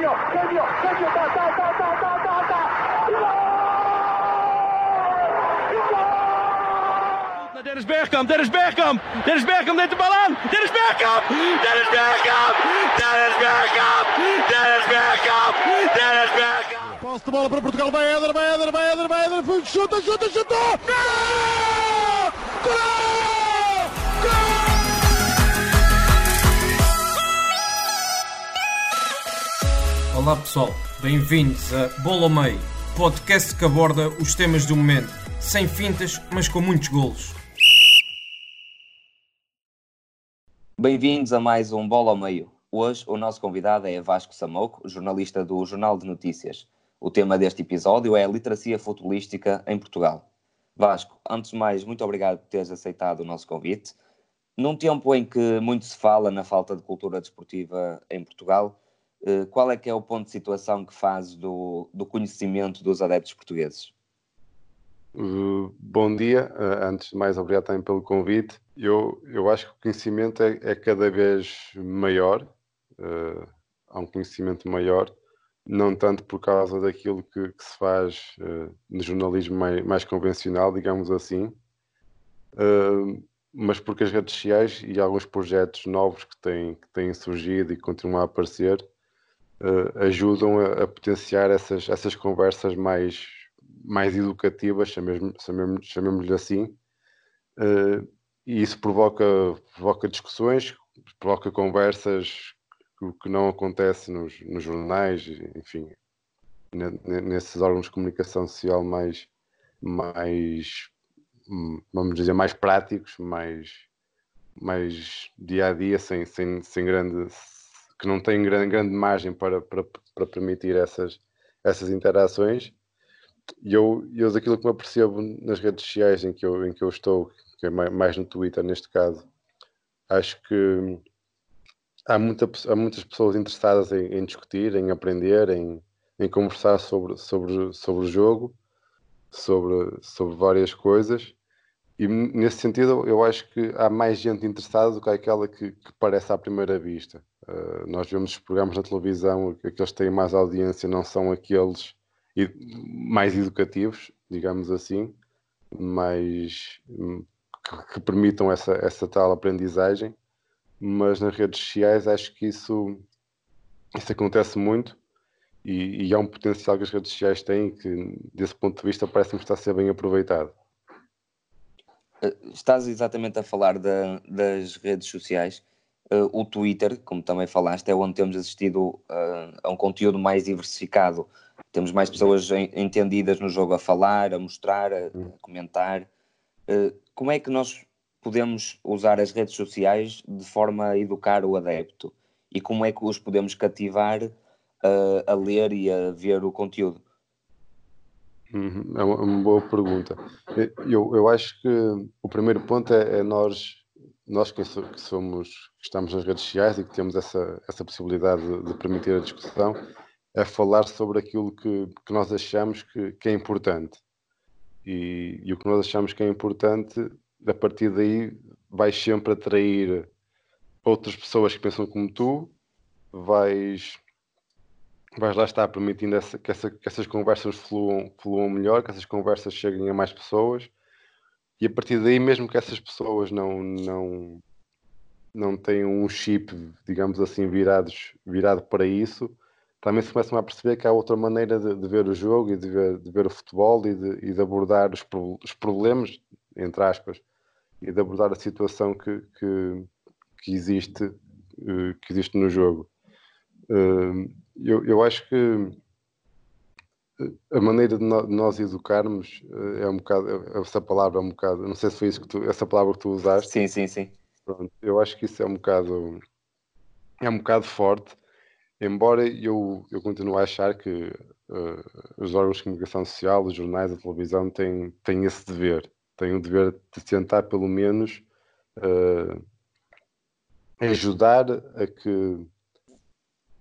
genio, genio, genio, ta, ta, ta, ta, ta, ta, ta. Dennis Bergkamp, Dennis Bergkamp, Dennis Bergkamp neemt de bal aan. Dennis Bergkamp, Dennis Bergkamp, Dennis Bergkamp, Dennis Bergkamp, Dennis Bergkamp. Posse de bola para Portugal, vai Éder, vai Éder, vai Éder, vai Éder, chuta, chuta, chuta! Gol! Gol! Olá pessoal, bem-vindos a Bola ao Meio, podcast que aborda os temas do momento, sem fintas, mas com muitos golos. Bem-vindos a mais um Bola ao Meio. Hoje o nosso convidado é Vasco Samoco, jornalista do Jornal de Notícias. O tema deste episódio é a literacia futebolística em Portugal. Vasco, antes de mais, muito obrigado por teres aceitado o nosso convite. Num tempo em que muito se fala na falta de cultura desportiva em Portugal, qual é que é o ponto de situação que faz do, do conhecimento dos adeptos portugueses? Uh, bom dia, uh, antes de mais, obrigado também pelo convite. Eu, eu acho que o conhecimento é, é cada vez maior, uh, há um conhecimento maior, não tanto por causa daquilo que, que se faz no jornalismo mais, mais, convencional, digamos assim, mas porque as redes sociais e alguns projetos novos que têm, que têm surgido e continuam a aparecer ajudam a, a potenciar essas, essas conversas mais mais educativas, chamemos-lhe chamemos assim, uh, e isso provoca, provoca discussões, provoca conversas que, que não acontecem nos, nos, jornais, enfim, nesses órgãos de comunicação social mais, mais vamos dizer, mais práticos, mais, mais dia a dia, sem, sem, sem grande, que não têm grande, grande margem para, para, para permitir essas, essas interações e eu, eu daquilo que me apercebo nas redes sociais em que eu, em que eu estou, que é mais no Twitter neste caso, acho que há, muita, há muitas pessoas interessadas em, em discutir, em aprender, em, em conversar sobre, sobre, sobre o jogo, sobre, sobre várias coisas. E nesse sentido, eu acho que há mais gente interessada do que aquela que, que parece à primeira vista. Uh, nós vemos os programas na televisão, aqueles que têm mais audiência não são aqueles mais educativos, digamos assim, mais que, que, permitam essa, essa tal aprendizagem, mas nas redes sociais acho que isso, isso acontece muito e, e há um potencial que as redes sociais têm que, desse ponto de vista, parece-me estar a ser bem aproveitado. Eh, estás exatamente a falar da, das redes sociais. Uh, o Twitter, como também falaste, é onde temos assistido uh, a um conteúdo mais diversificado temos mais pessoas entendidas no jogo a falar, a mostrar, a, a comentar. Uh, como é que nós podemos usar as redes sociais de forma a educar o adepto? E como é que os podemos cativar a ler e a ver o conteúdo? Uhum, é, uma, uma, boa pergunta. Eu, eu acho que o primeiro ponto é, é nós, nós que, somos, que estamos nas redes sociais e que temos essa, essa possibilidade de, permitir a discussão, a falar sobre aquilo que, que nós achamos que, que é importante. E, e, o que nós achamos que é importante, a partir daí, vais sempre atrair outras pessoas que pensam como tu, vais, vais lá estar permitindo essa, que, essa, que, essas conversas fluam, fluam melhor, que essas conversas cheguem a mais pessoas. E a partir daí, mesmo que essas pessoas não, não, não tenham um chip, digamos assim, virados, virado para isso, também se começam a perceber que há outra maneira de, de ver o jogo e de ver, de ver o futebol e de, e de abordar os, os, problemas, entre aspas, e de abordar a situação que, que, que existe, eh, que existe no jogo. Eh, eu, eu acho que a maneira de nós educarmos é um bocado, essa palavra é um bocado, não sei se foi isso que tu, essa palavra que tu usaste. Sim, sim, sim. Pronto, eu acho que isso é um bocado, é um bocado forte, embora eu, eu continue a achar que uh, os órgãos de comunicação social, os jornais, a televisão têm, têm esse dever, têm o dever de tentar pelo menos uh, ajudar a que,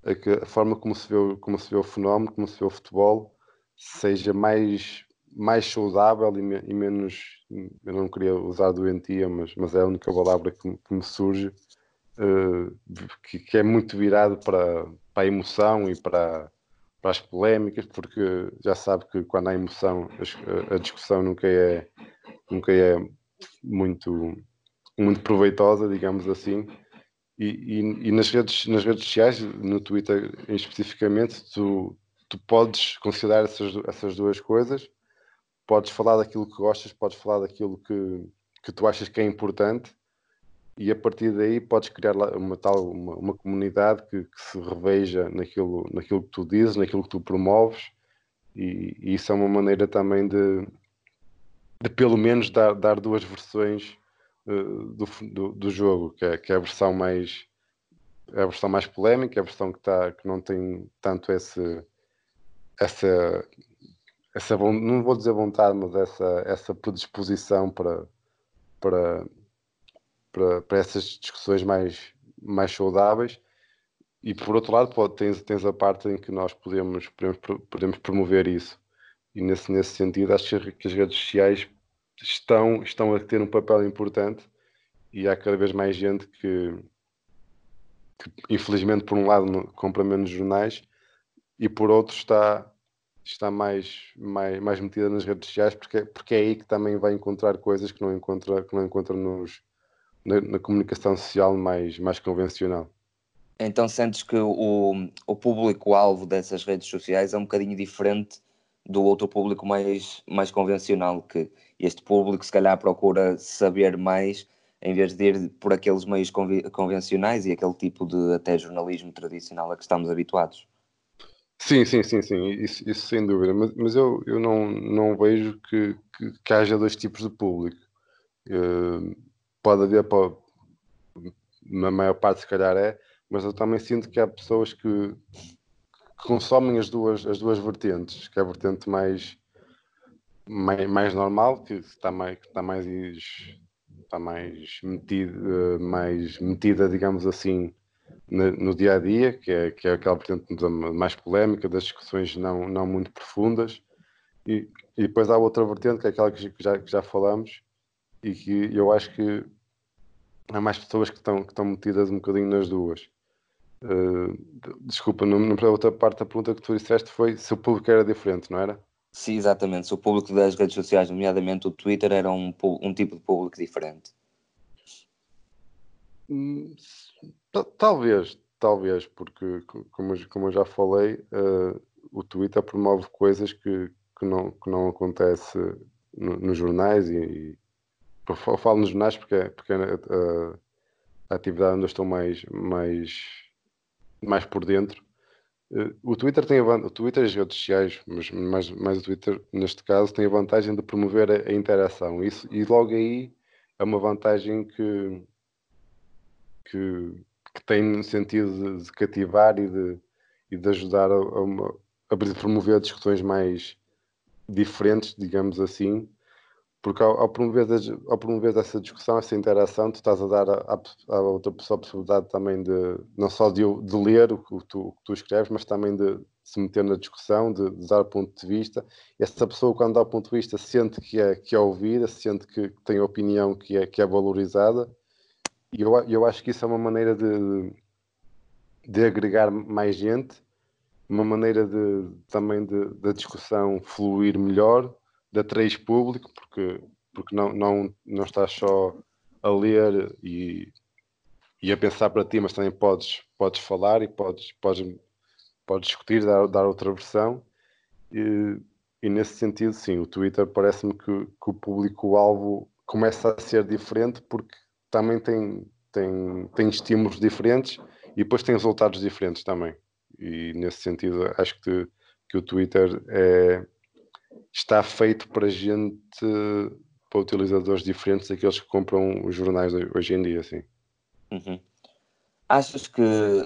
a que a forma como se, vê, como se vê o fenómeno, como se vê o futebol, seja mais, mais saudável e, me, e menos, eu não queria usar doentia, mas, mas é a única palavra que, que me surge, uh, que, que, é muito virado para, para a emoção e para, para as polémicas, porque já sabe que quando há emoção a, a discussão nunca é, nunca é muito, muito proveitosa, digamos assim. E, e, e, nas, redes, nas redes sociais, no Twitter especificamente, tu, tu podes considerar essas, essas duas coisas, podes falar daquilo que gostas, podes falar daquilo que, que tu achas que é importante. E a partir daí podes criar uma tal uma, uma comunidade que, que, se reveja naquilo, naquilo que tu dizes, naquilo que tu promoves. E, e isso é uma maneira também de, de pelo menos dar, dar duas versões uh, do, do, do, jogo, que é, que é a versão mais é a versão mais polémica, é a versão que, tá, que não tem tanto esse, essa, essa não vou dizer vontade, mas essa, essa predisposição para, para, para, para essas discussões mais, mais saudáveis. E por outro lado, pode, tens, tens a parte em que nós podemos, podemos, podemos promover isso. E nesse, nesse sentido, acho que as redes sociais estão, estão a ter um papel importante e há cada vez mais gente que, que infelizmente, por um lado, compra menos jornais e por outro está, está mais, mais, mais metida nas redes sociais porque, porque é aí que também vai encontrar coisas que não encontra, que não encontra nos, na, na comunicação social mais, mais convencional. Então sentes que o, o público-alvo dessas redes sociais é um bocadinho diferente do outro público mais, mais convencional, que este público se calhar procura saber mais em vez de ir por aqueles meios convencionais e aquele tipo de até jornalismo tradicional a que estamos habituados. Sim, sim, sim, sim, isso, isso sem dúvida, mas, mas eu, eu não, não vejo que, que, que haja dois tipos de público. Uh, pode haver, na maior parte se calhar é, mas eu também sinto que há pessoas que, que consomem as duas, as duas vertentes, que é a vertente mais, mais, mais normal, que está mais, que está mais, está mais, metida, mais metida, digamos assim, no, dia a dia, que é, que é aquela vertente mais polémica, das discussões não, não muito profundas, e, e depois há outra vertente, que é aquela que já, que já falamos, e que eu acho que há mais pessoas que estão, que estão metidas um bocadinho nas duas. Uh, desculpa, não, não, a outra parte da pergunta que tu disseste foi se o público era diferente, não era? Sim, exatamente. Se o público das redes sociais, nomeadamente o Twitter, era um, um tipo de público diferente. Hum, talvez, talvez, porque como, como eu já falei, uh, o Twitter promove coisas que, que, não, que não acontece no, nos jornais e, eu falo nos jornais porque, porque a, a, atividade onde eu estou mais, mais, mais por dentro. Eh, o Twitter tem a, o Twitter e as redes sociais, mas mais, mais o Twitter neste caso, tem a vantagem de promover a, a interação. Isso, e logo aí é uma vantagem que, que, que tem no sentido de, de, cativar e de, e de ajudar a, a, uma, a promover discussões mais diferentes, digamos assim, porque ao, ao, promover, ao promover essa discussão, essa interação, tu estás a dar à, outra pessoa a possibilidade também de, não só de, de ler o que, tu, o que, tu, escreves, mas também de, se meter na discussão, de, de, dar ponto de vista. Essa pessoa, quando dá o ponto de vista, sente que é, que é ouvida, sente que tem opinião que é, que é valorizada. E eu, eu acho que isso é uma maneira de, de agregar mais gente, uma maneira de, também da discussão fluir melhor de atrair público, porque, porque não, não, não estás só a ler e, e a pensar para ti, mas também podes, podes falar e podes, podes, podes discutir, dar, dar outra versão. E, e nesse sentido, sim, o Twitter parece-me que, que o público-alvo começa a ser diferente porque também tem, tem, tem estímulos diferentes e depois tem resultados diferentes também. E nesse sentido, acho que, que o Twitter é, está feito para gente, para utilizadores diferentes daqueles que compram os jornais hoje em dia, sim. Uhum. Achas que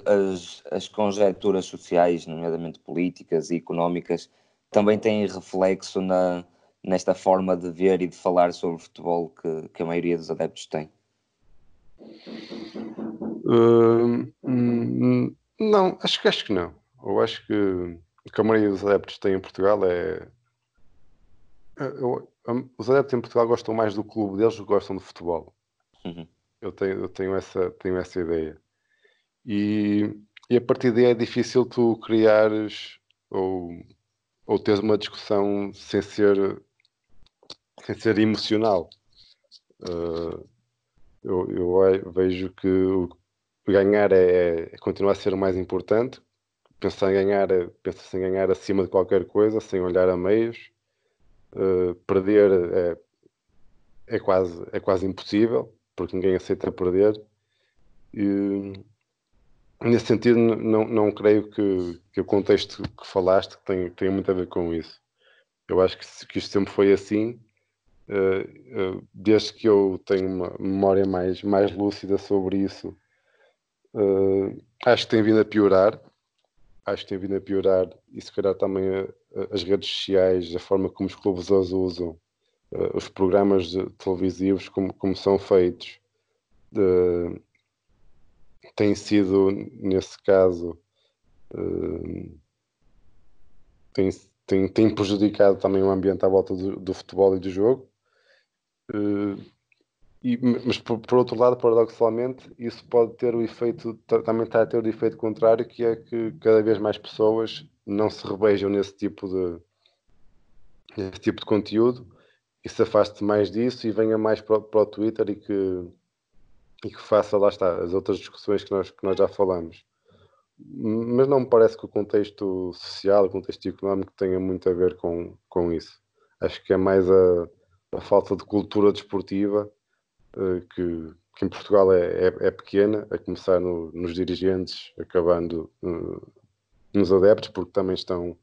as, as conjecturas sociais, nomeadamente políticas e económicas, também têm reflexo na, nesta forma de ver e de falar sobre futebol que, que a maioria dos adeptos tem? Uh, não, acho que acho que não. Eu acho que o que a maioria dos adeptos tem em Portugal é eu, eu, os adeptos em Portugal gostam mais do clube deles do que gostam de futebol. Uhum. Eu, tenho, eu tenho, essa, tenho essa ideia. E, e a partir daí é difícil tu criares ou, ou teres uma discussão sem ser, sem ser emocional. Uh, eu, eu, vejo que ganhar é, é continuar a ser o mais importante. Pensar em ganhar, é, pensa em ganhar acima de qualquer coisa, sem olhar a meios. Uh, perder é, é, quase, é quase impossível, porque ninguém aceita perder. E, nesse sentido, não, não creio que, que o contexto que falaste tenha, tenha muito a ver com isso. Eu acho que, que isto sempre foi assim, desde que eu tenho uma memória mais, mais lúcida sobre isso. Uh, acho que tem vindo a piorar. Acho que tem vindo a piorar e se calhar também as redes sociais, a forma como os clubes as usam, os programas televisivos, como, como são feitos tem sido, nesse caso, uh, tem, tem, tem, prejudicado também o ambiente à volta do, do futebol e do jogo. Uh, e, mas por, por, outro lado, paradoxalmente, isso pode ter o efeito, também está a ter o efeito contrário, que é que cada vez mais pessoas não se revejam nesse tipo de, nesse tipo de conteúdo e se afaste mais disso e venha mais para, para o Twitter e que e que faça, lá está, as outras discussões que nós, que nós já falamos. Mas não me parece que o contexto social, o contexto económico tenha muito a ver com, com isso. Acho que é mais a, a falta de cultura desportiva uh, que, que, em Portugal é, é, é, pequena, a começar no, nos dirigentes, acabando uh, nos adeptos, porque também estão,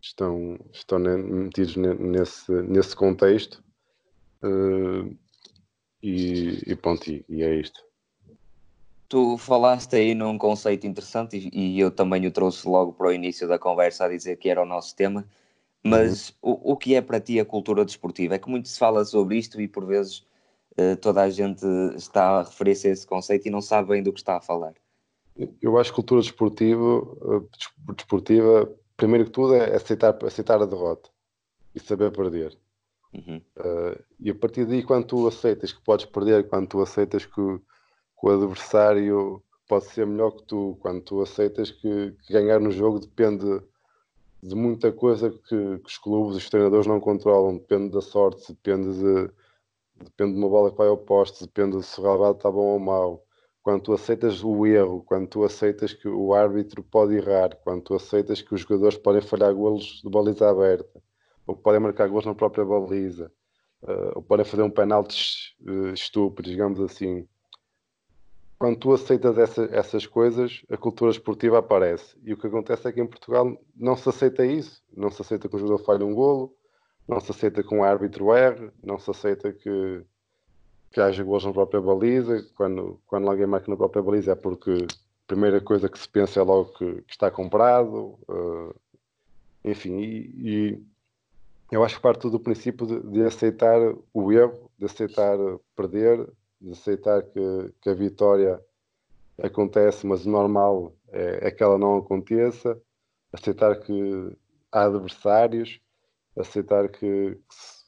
estão, estão metidos nesse, nesse contexto. Uh, e, e pronto, e, e, é isto. Tu falaste aí num conceito interessante e, e, eu também o trouxe logo para o início da conversa a dizer que era o nosso tema, mas uhum. o, o que é para ti a cultura desportiva? É que muito se fala sobre isto e por vezes uh, toda a gente está a referir-se a esse conceito e não sabe bem do que está a falar. Eu acho que cultura desportiva, eh, desportiva primeiro que tudo, é aceitar, aceitar a derrota e saber perder. Uhum. Uh, e a partir daí, quando tu aceitas que podes perder, quando tu aceitas que, que, o adversário pode ser melhor que tu, quando tu aceitas que, que ganhar no jogo depende de muita coisa que, que, os clubes, os treinadores não controlam, depende da sorte, depende de, depende de uma bola que vai ao poste, depende de se o relevado está bom ou mau. Quando tu aceitas o erro, quando tu aceitas que o árbitro pode errar, quando tu aceitas que os jogadores podem falhar golos de baliza aberta, ou podem marcar gols na própria baliza, uh, ou podem fazer um penalti uh, estúpido, digamos assim. Quando tu aceitas essa, essas coisas, a cultura esportiva aparece. E o que acontece é que em Portugal não se aceita isso. Não se aceita que o jogador falhe um golo, não se aceita que um árbitro erre, não se aceita que, que haja gols na própria baliza. Quando, quando alguém marca na própria baliza é porque a primeira coisa que se pensa é logo que, que está comprado. Uh, enfim, e, e eu acho que parte do princípio de, de, aceitar o erro, de aceitar perder, de aceitar que, que a vitória acontece, mas o normal é, é, que ela não aconteça, aceitar que há adversários, aceitar que, que se,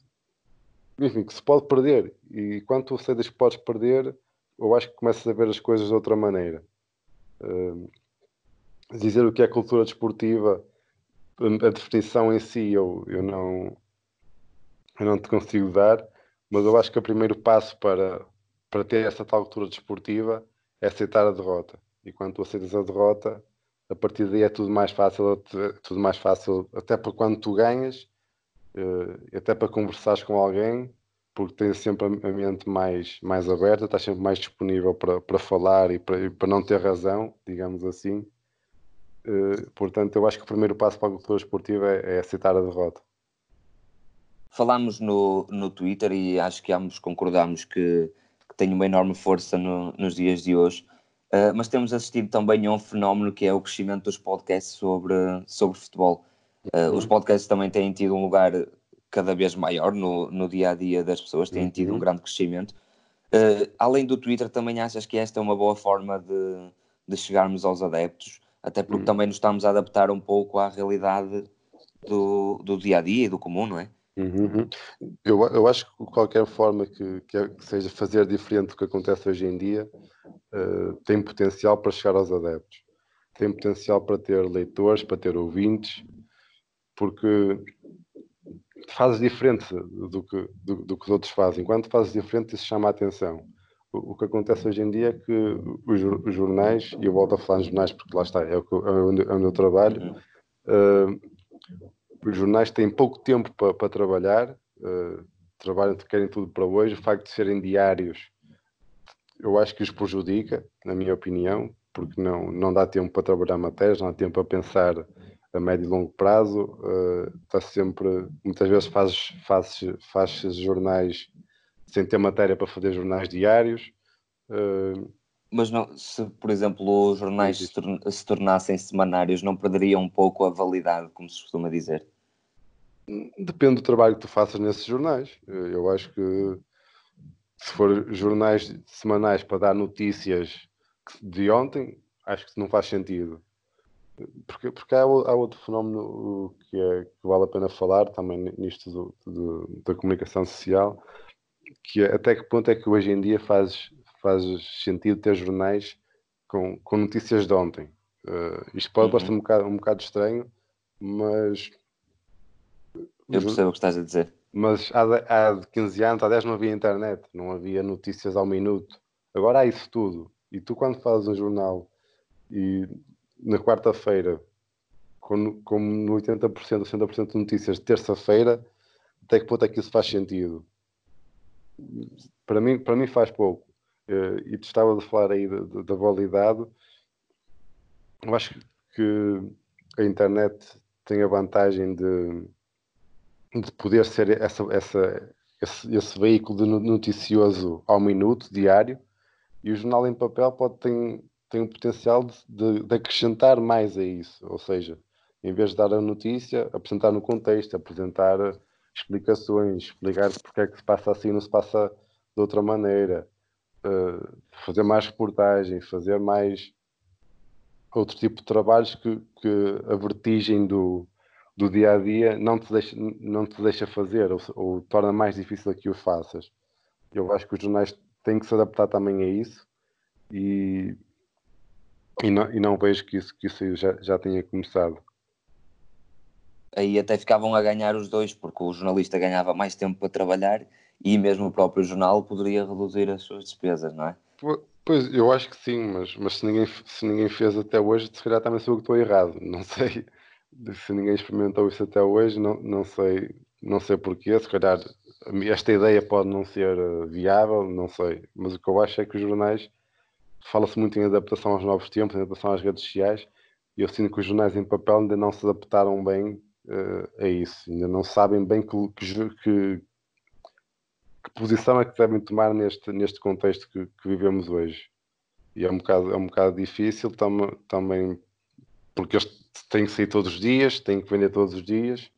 enfim, que se pode perder. E quando tu aceitas que podes perder, eu acho que começas a ver as coisas de outra maneira. Uh, dizer o que é cultura desportiva a definição em si eu, eu, não, eu não te consigo dar, mas eu acho que o primeiro passo para, para ter essa tal cultura desportiva é aceitar a derrota. E quando tu aceitas a derrota, a partir daí é tudo mais fácil, tudo mais fácil, até para quando tu ganhas, uh, até para conversares com alguém, porque tens sempre a mente mais, mais aberta, estás sempre mais disponível para, para falar e para, e para não ter razão, digamos assim. Eh, portanto, eu acho que o primeiro passo para a cultura esportiva é, é aceitar a derrota. Falámos no, no Twitter e acho que ambos concordamos que, que tem uma enorme força no, nos dias de hoje, uh, mas temos assistido também a um fenómeno que é o crescimento dos podcasts sobre, sobre futebol. Uh, Os podcasts também têm tido um lugar cada vez maior no, no dia a dia das pessoas, têm tido um uhum. grande crescimento. Uh, além do Twitter, também achas que esta é uma boa forma de, de chegarmos aos adeptos? até porque uhum. também nos estamos a adaptar um pouco à realidade do, do dia a dia e do comum, não é? Uhum. Eu, eu acho que qualquer forma que, que, seja fazer diferente do que acontece hoje em dia uh, tem potencial para chegar aos adeptos. tem potencial para ter leitores, para ter ouvintes, porque fazes diferente do que, do, do, que os outros fazem. Quando fazes diferente, isso chama a atenção. O, o que acontece hoje em dia é que os, os, jornais, e eu volto a falar em jornais porque lá está, é o, é o, é o meu trabalho, uh, os jornais têm pouco tempo para, para trabalhar, uh, trabalham, querem tudo para hoje. O facto de serem diários, eu acho que os prejudica, na minha opinião, porque não, não dá tempo para trabalhar matérias, não dá tempo para pensar a médio e longo prazo. Uh, está sempre, muitas vezes fazes, fazes, fazes jornais sem ter matéria para fazer jornais diários. Uh, mas não, se, por exemplo, os jornais se, se, tornassem semanários, não perderiam um pouco a validade, como se costuma dizer? Depende do trabalho que tu faças nesses jornais. Eu acho que se for jornais semanais para dar notícias de ontem, acho que não faz sentido. Porque, porque há, há outro fenómeno que, é, que vale a pena falar também nisto do, do, da comunicação social, que é até que ponto é que hoje em dia faz, faz sentido ter jornais com, com notícias de ontem. Uh, isto pode uhum. parecer um bocado, um bocado estranho, mas eu percebo o que estás a dizer. Mas há, há 15 anos, há 10 não havia internet, não havia notícias ao minuto. Agora há isso tudo. E tu, quando fazes um jornal e na quarta-feira, como, no 80%, 60% de notícias de terça-feira, até que ponto é que isso faz sentido? Para mim, para mim faz pouco. Eh, e tu estava a falar aí da, da validade. Eu acho que a internet tem a vantagem de de poder ser essa, essa, esse, esse, veículo noticioso ao minuto, diário, e o jornal em papel pode ter, tem o potencial de, de, de, acrescentar mais a isso, ou seja, em vez de dar a notícia, apresentar no contexto, apresentar explicações, explicar porque é que se passa assim não se passa de outra maneira, uh, fazer mais reportagens, fazer mais outro tipo de trabalhos que, que a vertigem do, do dia a dia não te deixa, não te deixa fazer ou, ou torna mais difícil que o faças. Eu acho que os jornais têm que se adaptar também a isso e, e, não, e não vejo que isso, que isso já, já tenha começado. Aí até ficavam a ganhar os dois, porque o jornalista ganhava mais tempo para trabalhar e mesmo o próprio jornal poderia reduzir as suas despesas, não é? Pois, eu acho que sim, mas, mas se, ninguém, se ninguém fez até hoje, se calhar também sou eu que estou errado, não sei. Se ninguém experimentou isso até hoje, não, não sei, não sei porquê, se calhar esta ideia pode não ser eh, viável, não sei, mas o que eu acho é que os jornais fala-se muito em adaptação aos novos tempos, em adaptação às redes sociais, e eu sinto que os jornais em papel ainda não se adaptaram bem uh, a isso, ainda não sabem bem que, que, que, posição é que devem tomar neste, neste contexto que, que vivemos hoje. E é um bocado, é um bocado difícil tam, também porque eles têm que sair todos os dias, têm que vender todos os dias,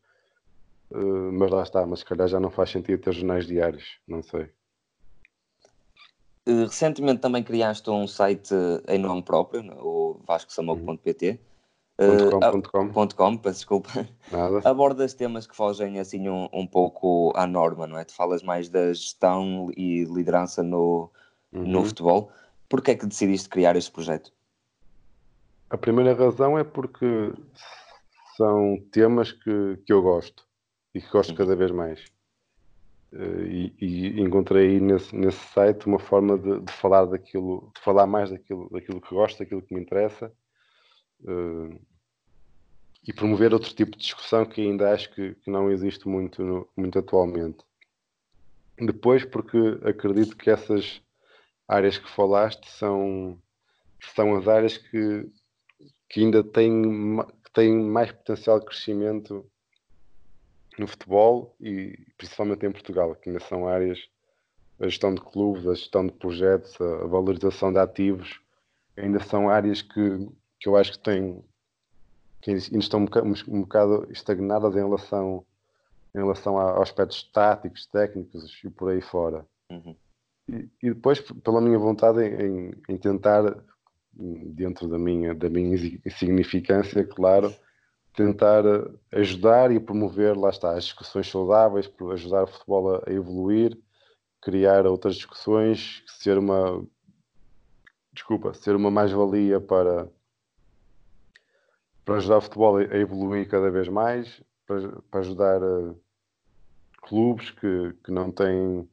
uh, mas lá está, mas se calhar já não faz sentido ter jornais diários, não sei. Uh, recentemente também criaste um site em nome próprio, o vascosamou.pt. Uh, .com, peço desculpa. Nada. Abordas temas que fogem assim um, um pouco à norma, não é? Tu falas mais da gestão e liderança no, uhum. no futebol. Porquê é que decidiste criar este projeto? A primeira razão é porque são temas que, que eu gosto e que gosto cada vez mais. Uh, e, e, encontrei aí nesse, nesse site uma forma de, de, falar daquilo, de falar mais daquilo, daquilo que gosto, daquilo que me interessa uh, e promover outro tipo de discussão que ainda acho que, que não existe muito, no, muito atualmente. Depois, porque acredito que essas áreas que falaste são, são as áreas que que ainda tem, que tem mais potencial de crescimento no futebol e principalmente em Portugal, que ainda são áreas, a gestão de clubes, a gestão de projetos, a valorização de ativos, ainda são áreas que, que eu acho que têm que ainda estão um bocado, um bocado estagnadas em relação, em relação a, aos aspectos táticos, técnicos e por aí fora. Uhum. E, e, depois, pela minha vontade em, em tentar dentro da minha, da minha insignificância, claro, tentar ajudar e promover, lá está, as discussões saudáveis, ajudar o futebol a, evoluir, criar outras discussões, ser uma, desculpa, ser uma mais-valia para, para ajudar o futebol a evoluir cada vez mais, para, para ajudar uh, clubes que, que não têm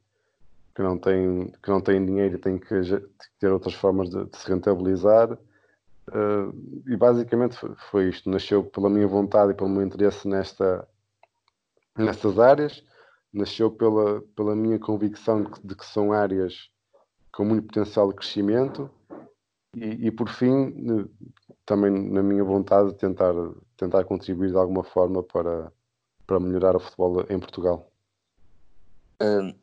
que não têm que não têm dinheiro e têm que ter outras formas de, de se rentabilizar. Uh, e basicamente foi, foi, isto. Nasceu pela minha vontade e pelo meu interesse nesta nestas áreas. Nasceu pela pela minha convicção de que, são áreas com muito potencial de crescimento. E, e, por fim também na minha vontade de tentar tentar contribuir de alguma forma para para melhorar o futebol em Portugal. Uh,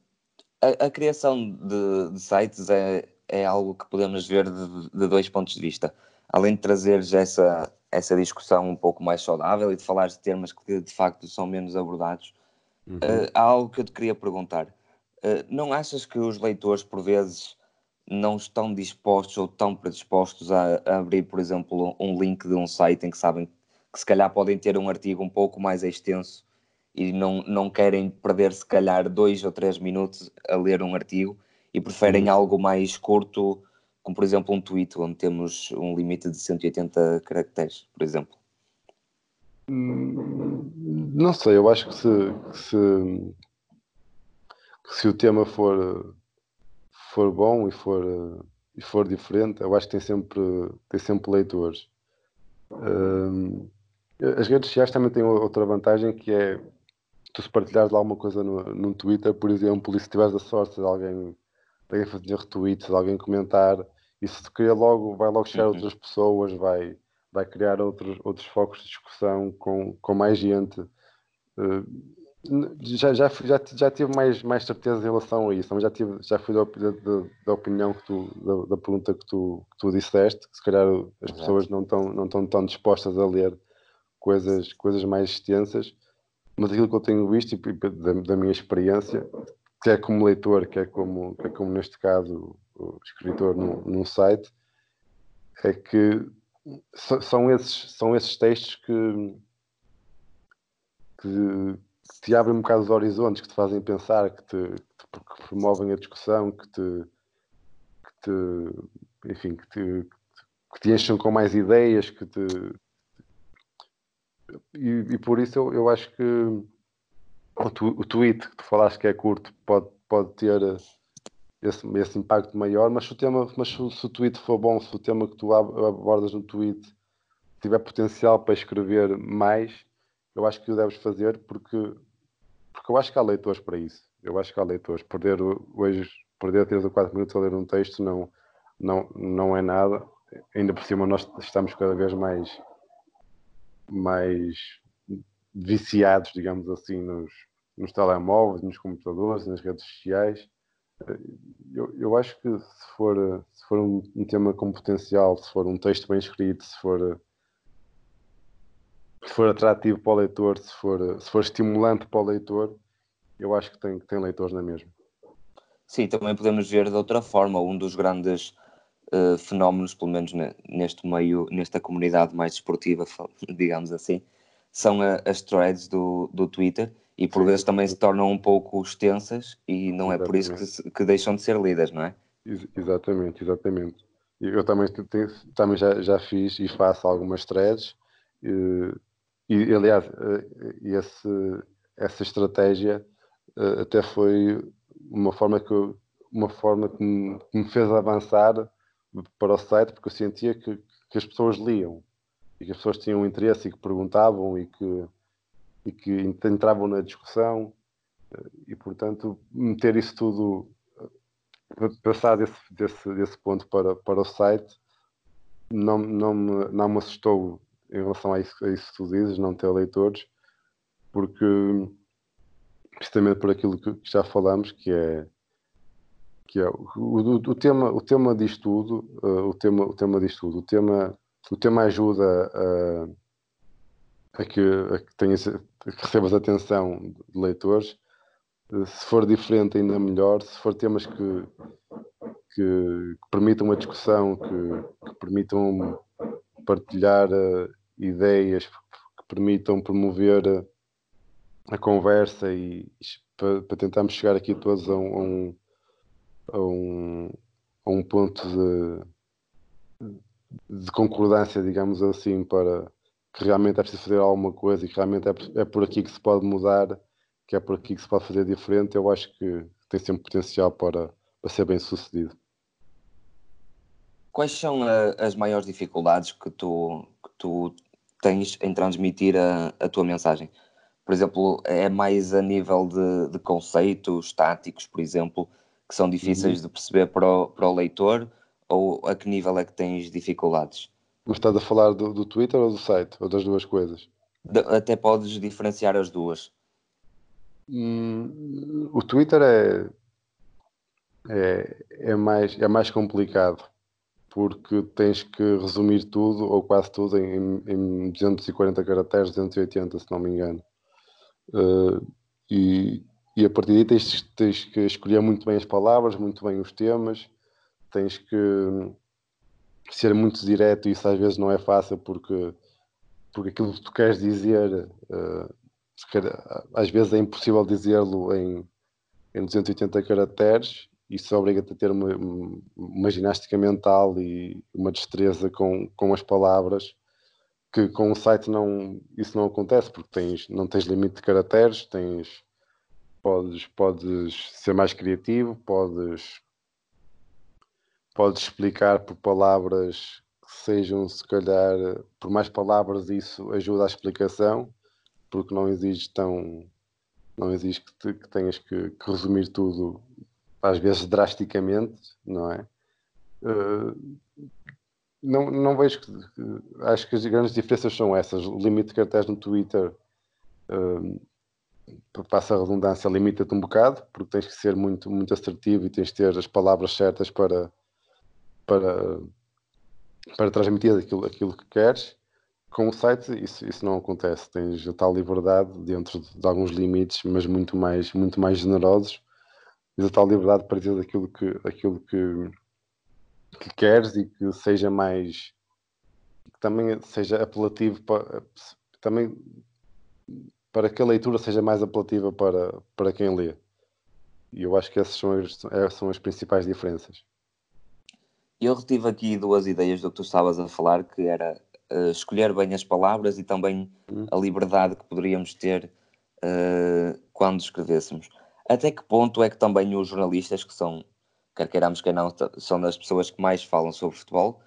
a, a, criação de, de, sites é, é algo que podemos ver de, de, dois pontos de vista. Além de trazeres essa, essa discussão um pouco mais saudável e de falar de temas que de facto são menos abordados, uhum. uh, há algo que eu te queria perguntar. Uh, não achas que os leitores, por vezes, não estão dispostos ou tão predispostos a, a, abrir, por exemplo, um link de um site em que sabem que se calhar podem ter um artigo um pouco mais extenso e não, não querem perder se calhar dois ou três minutos a ler um artigo e preferem uhum. algo mais curto, como por exemplo um tweet, onde temos um limite de 180 caracteres, por exemplo. Hum, não sei, eu acho que se, que se, que se o tema for, for bom e for, e for diferente, eu acho que tem sempre, tem sempre leitores. As redes sociais também têm outra vantagem que é tu se partilhares lá alguma coisa no, no Twitter, por exemplo, e se tiveres a sorte de alguém, de alguém fazer retweets, de alguém comentar, isso cria logo, vai logo chegar uhum. outras pessoas, vai, vai criar outros, outros focos de discussão com, com mais gente. Uh, já, já, já, já tive mais, mais certeza em relação a isso, mas já, tive, já fui da, da, da opinião que tu, da, da, pergunta que tu, que tu disseste, que se calhar as pessoas não estão, não estão tão dispostas a ler coisas, coisas mais extensas mas aquilo que eu tenho visto e da, da minha experiência, quer como leitor, quer como, quer como neste caso escritor num, num site, é que são esses, são esses textos que, que te abrem um bocado os horizontes, que te fazem pensar, que te, que promovem a discussão, que te, que te enfim, que te, que te enchem com mais ideias, que te, e, e por isso eu, eu acho que o, tu, o tweet que tu falaste que é curto pode, pode ter esse, esse impacto maior, mas o tema, mas se, se o tweet for bom, se o tema que tu abordas no tweet tiver potencial para escrever mais, eu acho que o deves fazer porque, porque eu acho que há leitores para isso. Eu acho que há leitores. Perder hoje, perder 3 ou 4 minutos a ler um texto não, não, não é nada. Ainda por cima nós estamos cada vez mais mais viciados, digamos assim, nos, nos telemóveis, nos computadores, nas redes sociais. Eu, eu acho que se for, se for um, um, tema com potencial, se for um texto bem escrito, se for, se for atrativo para o leitor, se for, se for estimulante para o leitor, eu acho que tem, tem leitores na mesma. Sim, também podemos ver de outra forma. Um dos grandes uh, fenómenos, pelo menos neste meio, nesta comunidade mais esportiva, digamos assim, são a, as threads do, do Twitter e por Sim. vezes também se tornam um pouco extensas e não exatamente. é por isso que, que, deixam de ser lidas, não é? Ex exatamente, exatamente. Eu também, tenho, também já, já fiz e faço algumas threads e, e aliás, eh, esse, essa estratégia eh, até foi uma forma que, uma forma que me, que me fez avançar para o site porque eu sentia que, que as pessoas liam e que as pessoas tinham interesse e que perguntavam e que, e que entravam na discussão e portanto meter isso tudo passar desse, desse, desse ponto para, para o site não, não, me, não me assustou em relação a isso, a isso que tu dizes, não ter leitores porque precisamente por aquilo que já falamos que é que é o, o, o, tema, o tema disto tudo, uh, o tema, o tema disto tudo, o tema, o tema ajuda a, a que, a que, tenhas, a que recebas atenção de leitores. Uh, se for diferente, ainda melhor. Se for temas que, que, que permitam uma discussão, que, que permitam partilhar uh, ideias, que permitam promover a conversa e, para, para tentarmos chegar aqui todos a um, a um a um, a ponto de, de concordância, digamos assim, para, que realmente é preciso fazer alguma coisa e que realmente é, é por aqui que se pode mudar, que é por aqui que se pode fazer diferente, eu acho que tem sempre potencial para, para ser bem sucedido. Quais são a, as maiores dificuldades que tu, tu tens em transmitir a, a tua mensagem? Por exemplo, é mais a nível de, de conceitos táticos, por exemplo, que são difíceis uhum. de perceber para o, para o leitor, ou a que nível é que tens dificuldades? Estás a falar do, do Twitter ou do site? Ou das duas coisas? De, até podes diferenciar as duas. Hum, o Twitter é, é, é, mais, é mais complicado porque tens que resumir tudo, ou quase tudo, em, em 240 caracteres, 280, se não me engano. Uh, e, e a partir daí tens, tens que escolher muito bem as palavras, muito bem os temas, tens que ser muito direto, e isso às vezes não é fácil porque, porque aquilo que tu queres dizer, uh, às vezes é impossível dizê-lo em, em 280 caracteres isso obriga-te a ter uma, uma, ginástica mental e uma destreza com, com as palavras que com o site não, isso não acontece porque tens, não tens limite de caracteres, tens, podes, podes ser mais criativo, podes, podes explicar por palavras que sejam, se calhar, por mais palavras isso ajuda à explicação, porque não exige tão não exige que, te, que tenhas que, que resumir tudo às vezes drasticamente, não é? Uh, não, não vejo que. Acho que as grandes diferenças são essas. O limite de cartaz no Twitter, uh, passa a redundância, limita-te um bocado, porque tens que ser muito, muito assertivo e tens de ter as palavras certas para, para, para transmitir aquilo, aquilo que queres. Com o site, isso, isso não acontece. Tens a tal liberdade dentro de alguns limites, mas muito mais, muito mais generosos a tal liberdade para dizer aquilo que, aquilo que, que queres e que seja mais que também seja apelativo para também para que a leitura seja mais apelativa para, para quem lê. E eu acho que essas são as, são as principais diferenças. Eu retive aqui duas ideias do que tu estavas a falar, que era uh, escolher bem as palavras e também hum. a liberdade que poderíamos ter uh, quando escrevêssemos até que ponto é que também os jornalistas, que são, quer queiramos que não, são das pessoas que mais falam sobre futebol,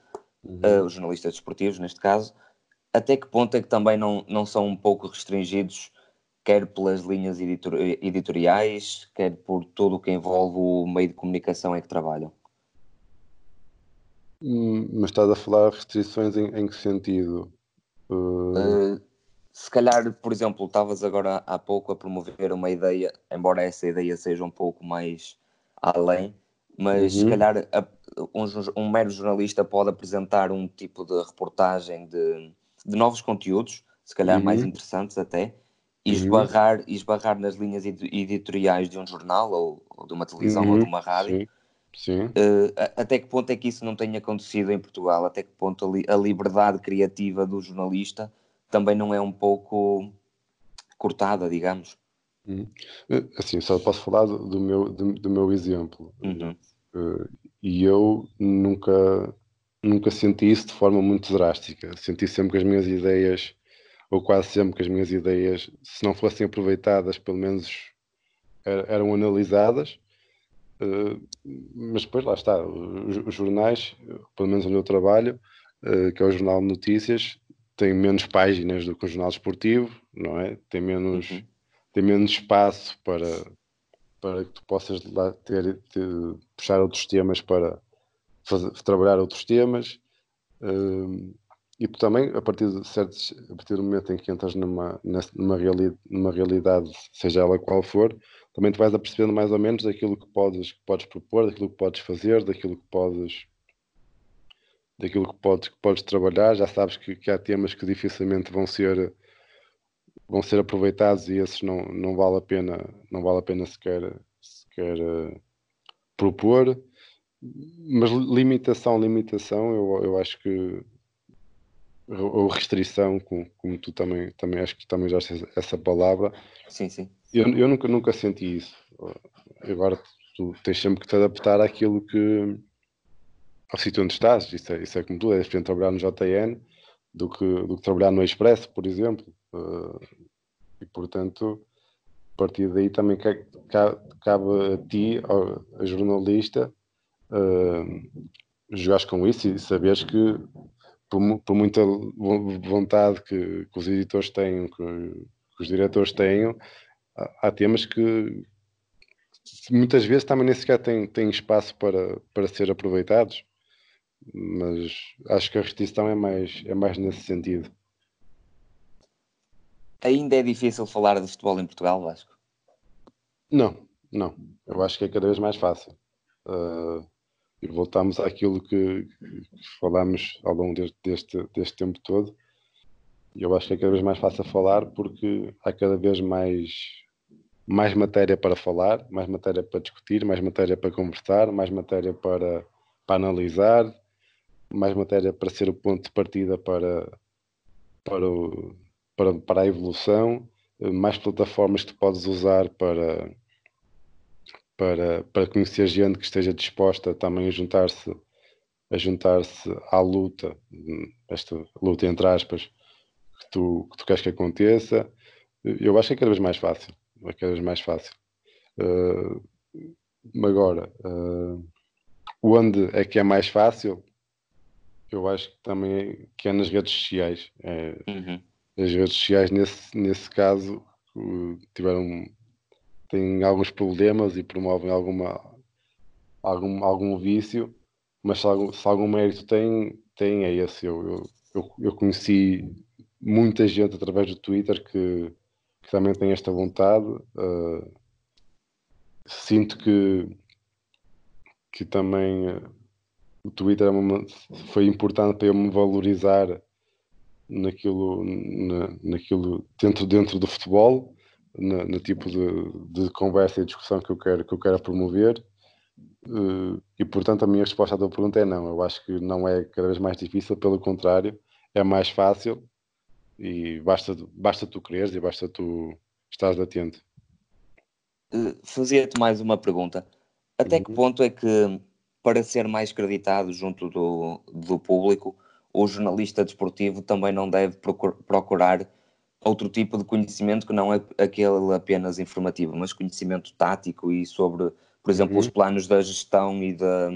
uhum. uh, os jornalistas desportivos neste caso, até que ponto é que também não, não são um pouco restringidos, quer pelas linhas editor editoriais, quer por tudo o que envolve o meio de comunicação em que trabalham? Hum, mas estás a falar restrições em, em que sentido? Uh... Uh, se calhar, por exemplo, estavas agora há pouco a promover uma ideia, embora essa ideia seja um pouco mais além, mas uhum. se calhar a, um, um, mero jornalista pode apresentar um tipo de reportagem de, de novos conteúdos, se calhar uhum. mais interessantes até, e uhum. esbarrar, esbarrar nas linhas editoriais de um jornal ou, ou de uma televisão ou de uma rádio. Sim. Sim. Uh, até que ponto é que isso não tem acontecido em Portugal? Até que ponto a, li, a liberdade criativa do jornalista também não é um pouco cortada, digamos. Uhum. Assim, só posso falar do meu, do, do meu exemplo. Uhum. Uh, e eu nunca, nunca senti isso de forma muito drástica. Senti sempre que as minhas ideias, ou quase sempre que as minhas ideias, se não fossem aproveitadas, pelo menos eram analisadas. Uh, mas depois lá está, os, os, jornais, pelo menos onde eu trabalho, uh, que é o Jornal de Notícias, tem menos páginas do que um jornal esportivo, não é? Tem menos, uhum. tem menos espaço para, para que tu possas lá ter, ter puxar outros temas para fazer, trabalhar outros temas. Um, e tu também, a partir de certos, a partir do momento em que entras numa, numa, reali numa realidade, seja ela qual for, também tu vais apercebendo mais ou menos daquilo que podes, que podes propor, daquilo que podes fazer, daquilo que podes daquilo que podes, que podes trabalhar, já sabes que, que, há temas que dificilmente vão ser vão ser aproveitados e esses não, não vale a pena não vale a pena sequer, sequer uh, propor. Mas limitação, limitação eu, eu acho que ou restrição, como, como tu também, também acho que também já essa palavra. Sim, sim. Eu, eu nunca, nunca senti isso. Agora tu tens sempre que te adaptar àquilo que ao sítio onde estás, isso é, isso é como tu, és para trabalhar no JN, do que, do que trabalhar no Expresso, por exemplo. Uh, e portanto, a partir daí também cabe, cabe a ti, a jornalista, uh, jogares com isso e saberes que por, por muita vontade que, que, os editores tenham, que, que os diretores tenham, há, há temas que muitas vezes também nem sequer têm, têm espaço para, para ser aproveitados, mas acho que a restrição é mais, é mais nesse sentido. Ainda é difícil falar de futebol em Portugal, Vasco? Não, não. Eu acho que é cada vez mais fácil. Uh, e voltamos àquilo que, que falámos ao longo deste, deste, deste tempo todo. E eu acho que é cada vez mais fácil falar porque há cada vez mais, mais matéria para falar, mais matéria para discutir, mais matéria para conversar, mais matéria para, para analisar, mais matéria para ser o ponto de partida para, para, o, para, para a evolução, mais plataformas que tu podes usar para, para, para conhecer gente que esteja disposta também a juntar-se a juntar-se à luta, esta luta entre aspas, que tu, que tu queres que aconteça, eu acho que é cada vez mais fácil. É cada vez mais fácil. Uh, agora, uh, onde é que é mais fácil? Eu acho que também que é nas redes sociais. É, uhum. As redes sociais, nesse, nesse caso, tiveram têm alguns problemas e promovem alguma, algum, algum vício, mas se algum, se algum mérito tem, tem é esse. Eu, eu, eu conheci muita gente através do Twitter que, que também tem esta vontade. Uh, sinto que, que também uh, o Twitter é foi importante para eu me valorizar naquilo, na, naquilo dentro, dentro do futebol no, no tipo de, de, conversa e discussão que eu quero, que eu quero promover. Uh, e portanto a minha resposta à tua pergunta é não. Eu acho que não é cada vez mais difícil, pelo contrário, é mais fácil e basta, basta tu quereres e basta tu estares atento. Uh, Fazia-te mais uma pergunta. Até uhum. que ponto é que, para ser mais creditado junto do, do público, o jornalista desportivo também não deve procurar outro tipo de conhecimento que não é aquele apenas informativo, mas conhecimento tático e sobre, por exemplo, uhum. os planos da gestão e da,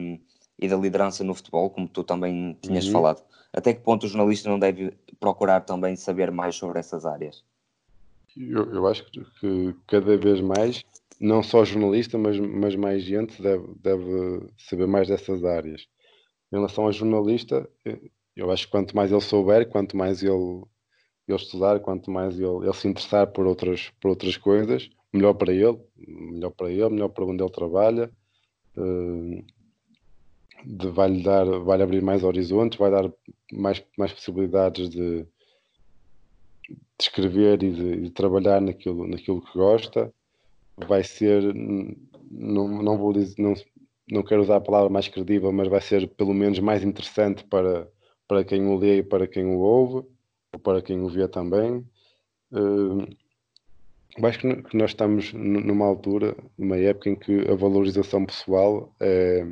e da liderança no futebol, como tu também tinhas uhum. falado. Até que ponto o jornalista não deve procurar também saber mais sobre essas áreas? Eu, eu acho que cada vez mais, não só jornalista, mas, mas mais gente deve, deve saber mais dessas áreas. Em relação ao jornalista, eu acho que quanto mais ele souber, quanto mais ele ele estudar, quanto mais ele, ele se interessar por outras, por outras coisas, melhor para ele, melhor para ele, melhor para onde ele trabalha, uh, vai-lhe dar, vai abrir mais horizontes, vai dar mais, mais possibilidades de, de escrever e de, de, trabalhar naquilo, naquilo que gosta, vai ser, não, não vou dizer, não, não quero usar a palavra mais credível, mas vai ser pelo menos mais interessante para, para quem o lê e para quem o ouve para quem o vê também. Uh, acho que nós estamos numa altura, numa época em que a valorização pessoal é,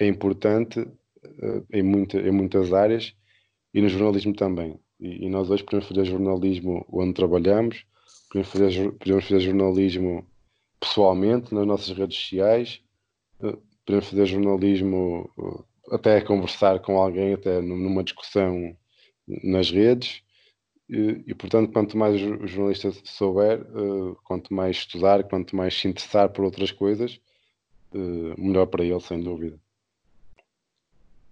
é importante uh, em, muita, em muitas áreas e no jornalismo também. E, e, nós hoje podemos fazer jornalismo onde trabalhamos, podemos fazer, podemos fazer jornalismo pessoalmente nas nossas redes sociais, uh, podemos fazer jornalismo até conversar com alguém, até numa discussão nas redes e, e, portanto, quanto mais o jornalista souber, uh, quanto mais estudar, quanto mais se interessar por outras coisas, uh, melhor para ele, sem dúvida.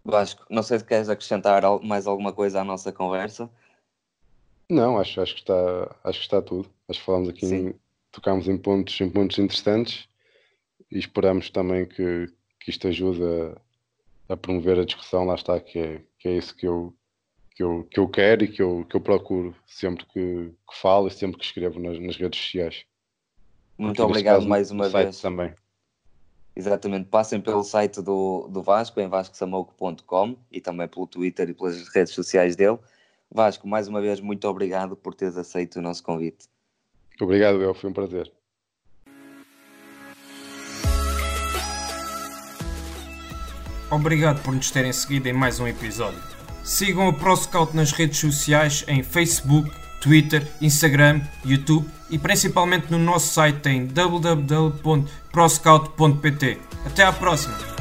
Vasco, não sei se queres acrescentar mais alguma coisa à nossa conversa. Não, acho, acho, que, está, acho que está tudo. Acho que falamos aqui, em, tocámos em pontos, em pontos interessantes e esperamos também que, que isto ajude a, a promover a discussão. Lá está, que é, que é isso que eu, que eu, que eu quero e que eu, que eu procuro sempre que, que falo e sempre que escrevo nas, nas redes sociais. Muito obrigado caso, mais uma vez. Também. Exatamente, passem pelo site do, do Vasco, em vascosamouco.com e também pelo Twitter e pelas redes sociais dele. Vasco, mais uma vez, muito obrigado por teres aceito o nosso convite. Obrigado, eu, foi um prazer. Obrigado por nos terem seguido em mais um episódio. Sigam a ProScout nas redes sociais em Facebook, Twitter, Instagram, YouTube e principalmente no nosso site em www.proscout.pt. Até à próxima!